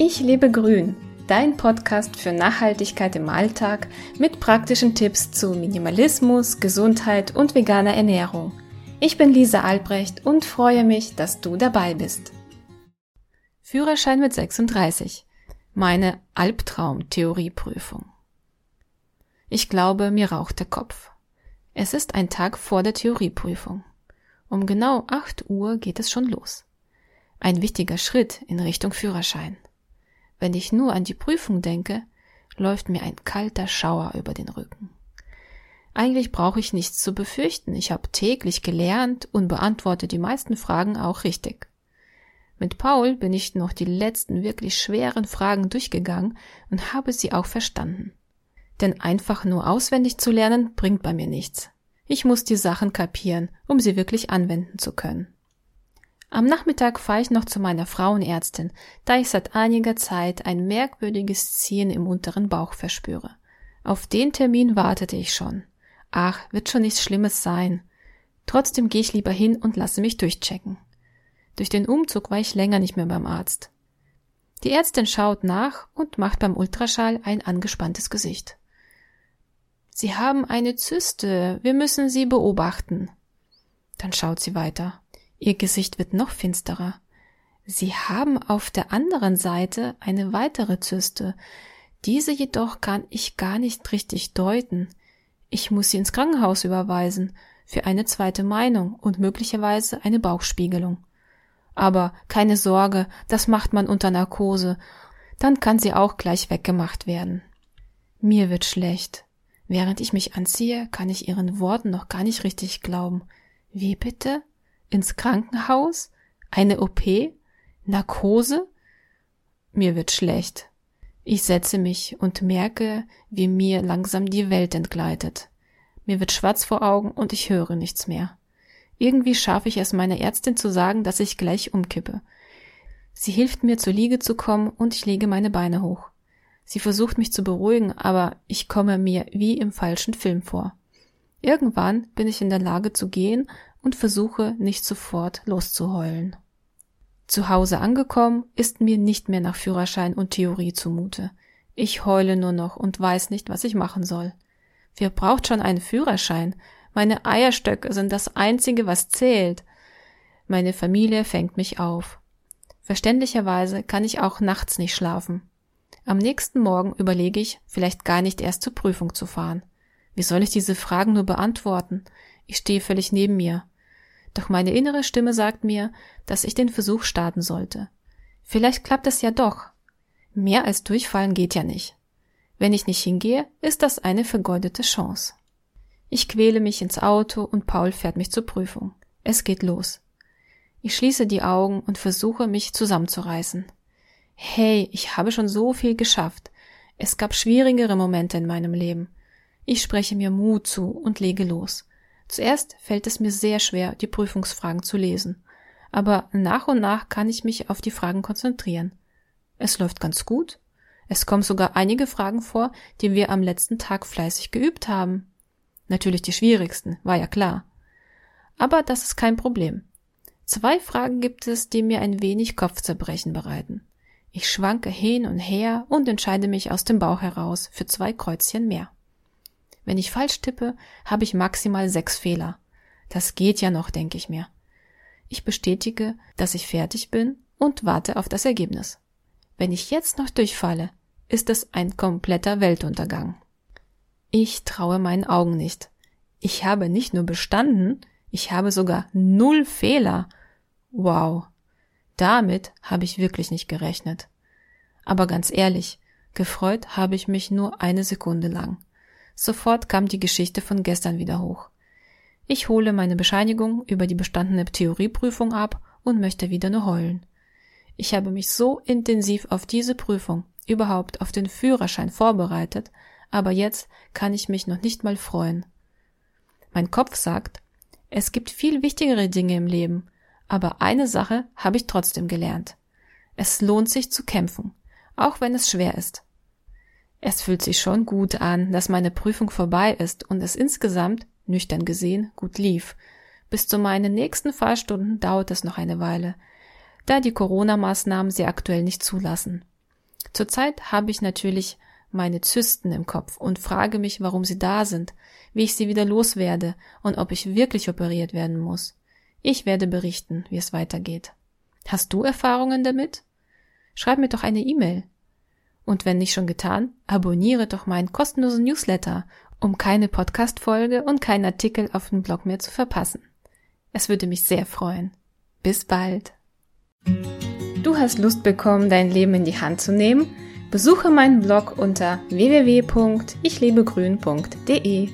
Ich lebe grün, dein Podcast für Nachhaltigkeit im Alltag mit praktischen Tipps zu Minimalismus, Gesundheit und veganer Ernährung. Ich bin Lisa Albrecht und freue mich, dass du dabei bist. Führerschein mit 36. Meine Albtraum-Theorieprüfung. Ich glaube, mir raucht der Kopf. Es ist ein Tag vor der Theorieprüfung. Um genau 8 Uhr geht es schon los. Ein wichtiger Schritt in Richtung Führerschein. Wenn ich nur an die Prüfung denke, läuft mir ein kalter Schauer über den Rücken. Eigentlich brauche ich nichts zu befürchten. Ich habe täglich gelernt und beantworte die meisten Fragen auch richtig. Mit Paul bin ich noch die letzten wirklich schweren Fragen durchgegangen und habe sie auch verstanden. Denn einfach nur auswendig zu lernen bringt bei mir nichts. Ich muss die Sachen kapieren, um sie wirklich anwenden zu können. Am Nachmittag fahre ich noch zu meiner Frauenärztin, da ich seit einiger Zeit ein merkwürdiges Ziehen im unteren Bauch verspüre. Auf den Termin wartete ich schon. Ach, wird schon nichts Schlimmes sein. Trotzdem gehe ich lieber hin und lasse mich durchchecken. Durch den Umzug war ich länger nicht mehr beim Arzt. Die Ärztin schaut nach und macht beim Ultraschall ein angespanntes Gesicht. Sie haben eine Zyste, wir müssen Sie beobachten. Dann schaut sie weiter. Ihr Gesicht wird noch finsterer. Sie haben auf der anderen Seite eine weitere Zyste. Diese jedoch kann ich gar nicht richtig deuten. Ich muss sie ins Krankenhaus überweisen für eine zweite Meinung und möglicherweise eine Bauchspiegelung. Aber keine Sorge, das macht man unter Narkose, dann kann sie auch gleich weggemacht werden. Mir wird schlecht. Während ich mich anziehe, kann ich ihren Worten noch gar nicht richtig glauben. Wie bitte? Ins Krankenhaus? Eine OP? Narkose? Mir wird schlecht. Ich setze mich und merke, wie mir langsam die Welt entgleitet. Mir wird schwarz vor Augen und ich höre nichts mehr. Irgendwie schaffe ich es meiner Ärztin zu sagen, dass ich gleich umkippe. Sie hilft mir zur Liege zu kommen und ich lege meine Beine hoch. Sie versucht mich zu beruhigen, aber ich komme mir wie im falschen Film vor. Irgendwann bin ich in der Lage zu gehen und versuche nicht sofort loszuheulen. Zu Hause angekommen, ist mir nicht mehr nach Führerschein und Theorie zumute. Ich heule nur noch und weiß nicht, was ich machen soll. Wer braucht schon einen Führerschein? Meine Eierstöcke sind das einzige, was zählt. Meine Familie fängt mich auf. Verständlicherweise kann ich auch nachts nicht schlafen. Am nächsten Morgen überlege ich, vielleicht gar nicht erst zur Prüfung zu fahren. Wie soll ich diese Fragen nur beantworten? Ich stehe völlig neben mir. Doch meine innere Stimme sagt mir, dass ich den Versuch starten sollte. Vielleicht klappt es ja doch. Mehr als durchfallen geht ja nicht. Wenn ich nicht hingehe, ist das eine vergeudete Chance. Ich quäle mich ins Auto und Paul fährt mich zur Prüfung. Es geht los. Ich schließe die Augen und versuche mich zusammenzureißen. Hey, ich habe schon so viel geschafft. Es gab schwierigere Momente in meinem Leben. Ich spreche mir Mut zu und lege los. Zuerst fällt es mir sehr schwer, die Prüfungsfragen zu lesen, aber nach und nach kann ich mich auf die Fragen konzentrieren. Es läuft ganz gut. Es kommen sogar einige Fragen vor, die wir am letzten Tag fleißig geübt haben. Natürlich die schwierigsten, war ja klar. Aber das ist kein Problem. Zwei Fragen gibt es, die mir ein wenig Kopfzerbrechen bereiten. Ich schwanke hin und her und entscheide mich aus dem Bauch heraus für zwei Kreuzchen mehr. Wenn ich falsch tippe, habe ich maximal sechs Fehler. Das geht ja noch, denke ich mir. Ich bestätige, dass ich fertig bin und warte auf das Ergebnis. Wenn ich jetzt noch durchfalle, ist es ein kompletter Weltuntergang. Ich traue meinen Augen nicht. Ich habe nicht nur bestanden, ich habe sogar null Fehler. Wow. Damit habe ich wirklich nicht gerechnet. Aber ganz ehrlich, gefreut habe ich mich nur eine Sekunde lang. Sofort kam die Geschichte von gestern wieder hoch. Ich hole meine Bescheinigung über die bestandene Theorieprüfung ab und möchte wieder nur heulen. Ich habe mich so intensiv auf diese Prüfung, überhaupt auf den Führerschein vorbereitet, aber jetzt kann ich mich noch nicht mal freuen. Mein Kopf sagt, es gibt viel wichtigere Dinge im Leben, aber eine Sache habe ich trotzdem gelernt. Es lohnt sich zu kämpfen, auch wenn es schwer ist. Es fühlt sich schon gut an, dass meine Prüfung vorbei ist und es insgesamt, nüchtern gesehen, gut lief. Bis zu meinen nächsten Fahrstunden dauert es noch eine Weile, da die Corona-Maßnahmen sie aktuell nicht zulassen. Zurzeit habe ich natürlich meine Zysten im Kopf und frage mich, warum sie da sind, wie ich sie wieder loswerde und ob ich wirklich operiert werden muss. Ich werde berichten, wie es weitergeht. Hast du Erfahrungen damit? Schreib mir doch eine E-Mail. Und wenn nicht schon getan, abonniere doch meinen kostenlosen Newsletter, um keine Podcast-Folge und keinen Artikel auf dem Blog mehr zu verpassen. Es würde mich sehr freuen. Bis bald. Du hast Lust bekommen, dein Leben in die Hand zu nehmen? Besuche meinen Blog unter www.ichlebegrün.de.